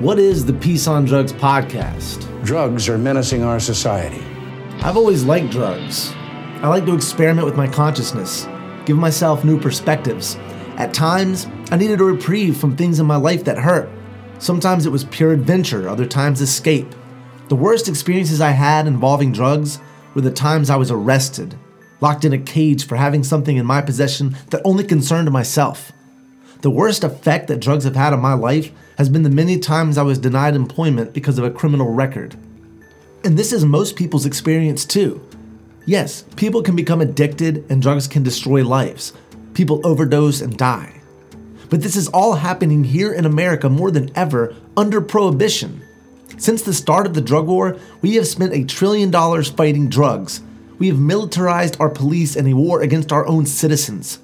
What is the Peace on Drugs podcast? Drugs are menacing our society. I've always liked drugs. I like to experiment with my consciousness, give myself new perspectives. At times, I needed a reprieve from things in my life that hurt. Sometimes it was pure adventure, other times escape. The worst experiences I had involving drugs were the times I was arrested, locked in a cage for having something in my possession that only concerned myself. The worst effect that drugs have had on my life has been the many times I was denied employment because of a criminal record. And this is most people's experience too. Yes, people can become addicted and drugs can destroy lives. People overdose and die. But this is all happening here in America more than ever under prohibition. Since the start of the drug war, we have spent a trillion dollars fighting drugs. We have militarized our police in a war against our own citizens.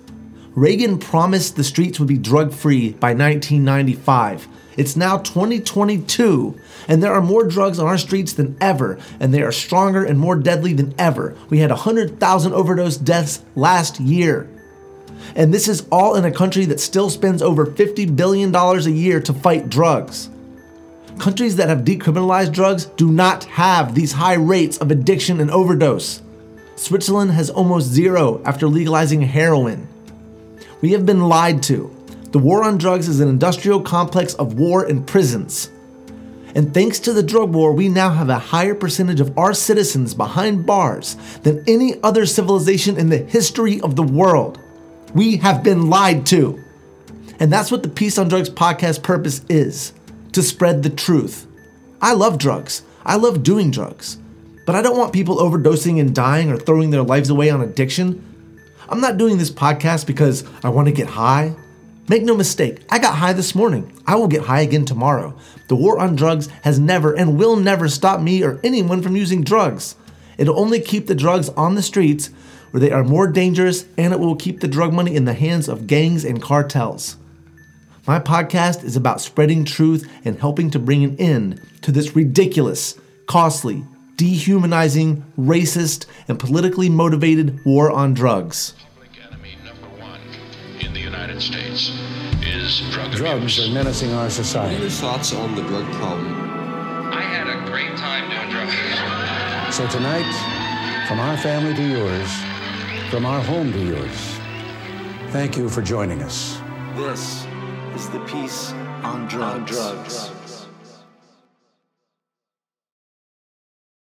Reagan promised the streets would be drug free by 1995. It's now 2022, and there are more drugs on our streets than ever, and they are stronger and more deadly than ever. We had 100,000 overdose deaths last year. And this is all in a country that still spends over $50 billion a year to fight drugs. Countries that have decriminalized drugs do not have these high rates of addiction and overdose. Switzerland has almost zero after legalizing heroin. We have been lied to. The war on drugs is an industrial complex of war and prisons. And thanks to the drug war, we now have a higher percentage of our citizens behind bars than any other civilization in the history of the world. We have been lied to. And that's what the Peace on Drugs podcast purpose is to spread the truth. I love drugs, I love doing drugs, but I don't want people overdosing and dying or throwing their lives away on addiction. I'm not doing this podcast because I want to get high. Make no mistake, I got high this morning. I will get high again tomorrow. The war on drugs has never and will never stop me or anyone from using drugs. It'll only keep the drugs on the streets where they are more dangerous and it will keep the drug money in the hands of gangs and cartels. My podcast is about spreading truth and helping to bring an end to this ridiculous, costly, dehumanizing, racist, and politically motivated war on drugs. United States is drug Drugs abuse. are menacing our society. What are society. your thoughts on the drug problem? I had a great time doing drugs. So tonight, from our family to yours, from our home to yours, thank you for joining us. This is the Peace on Drugs.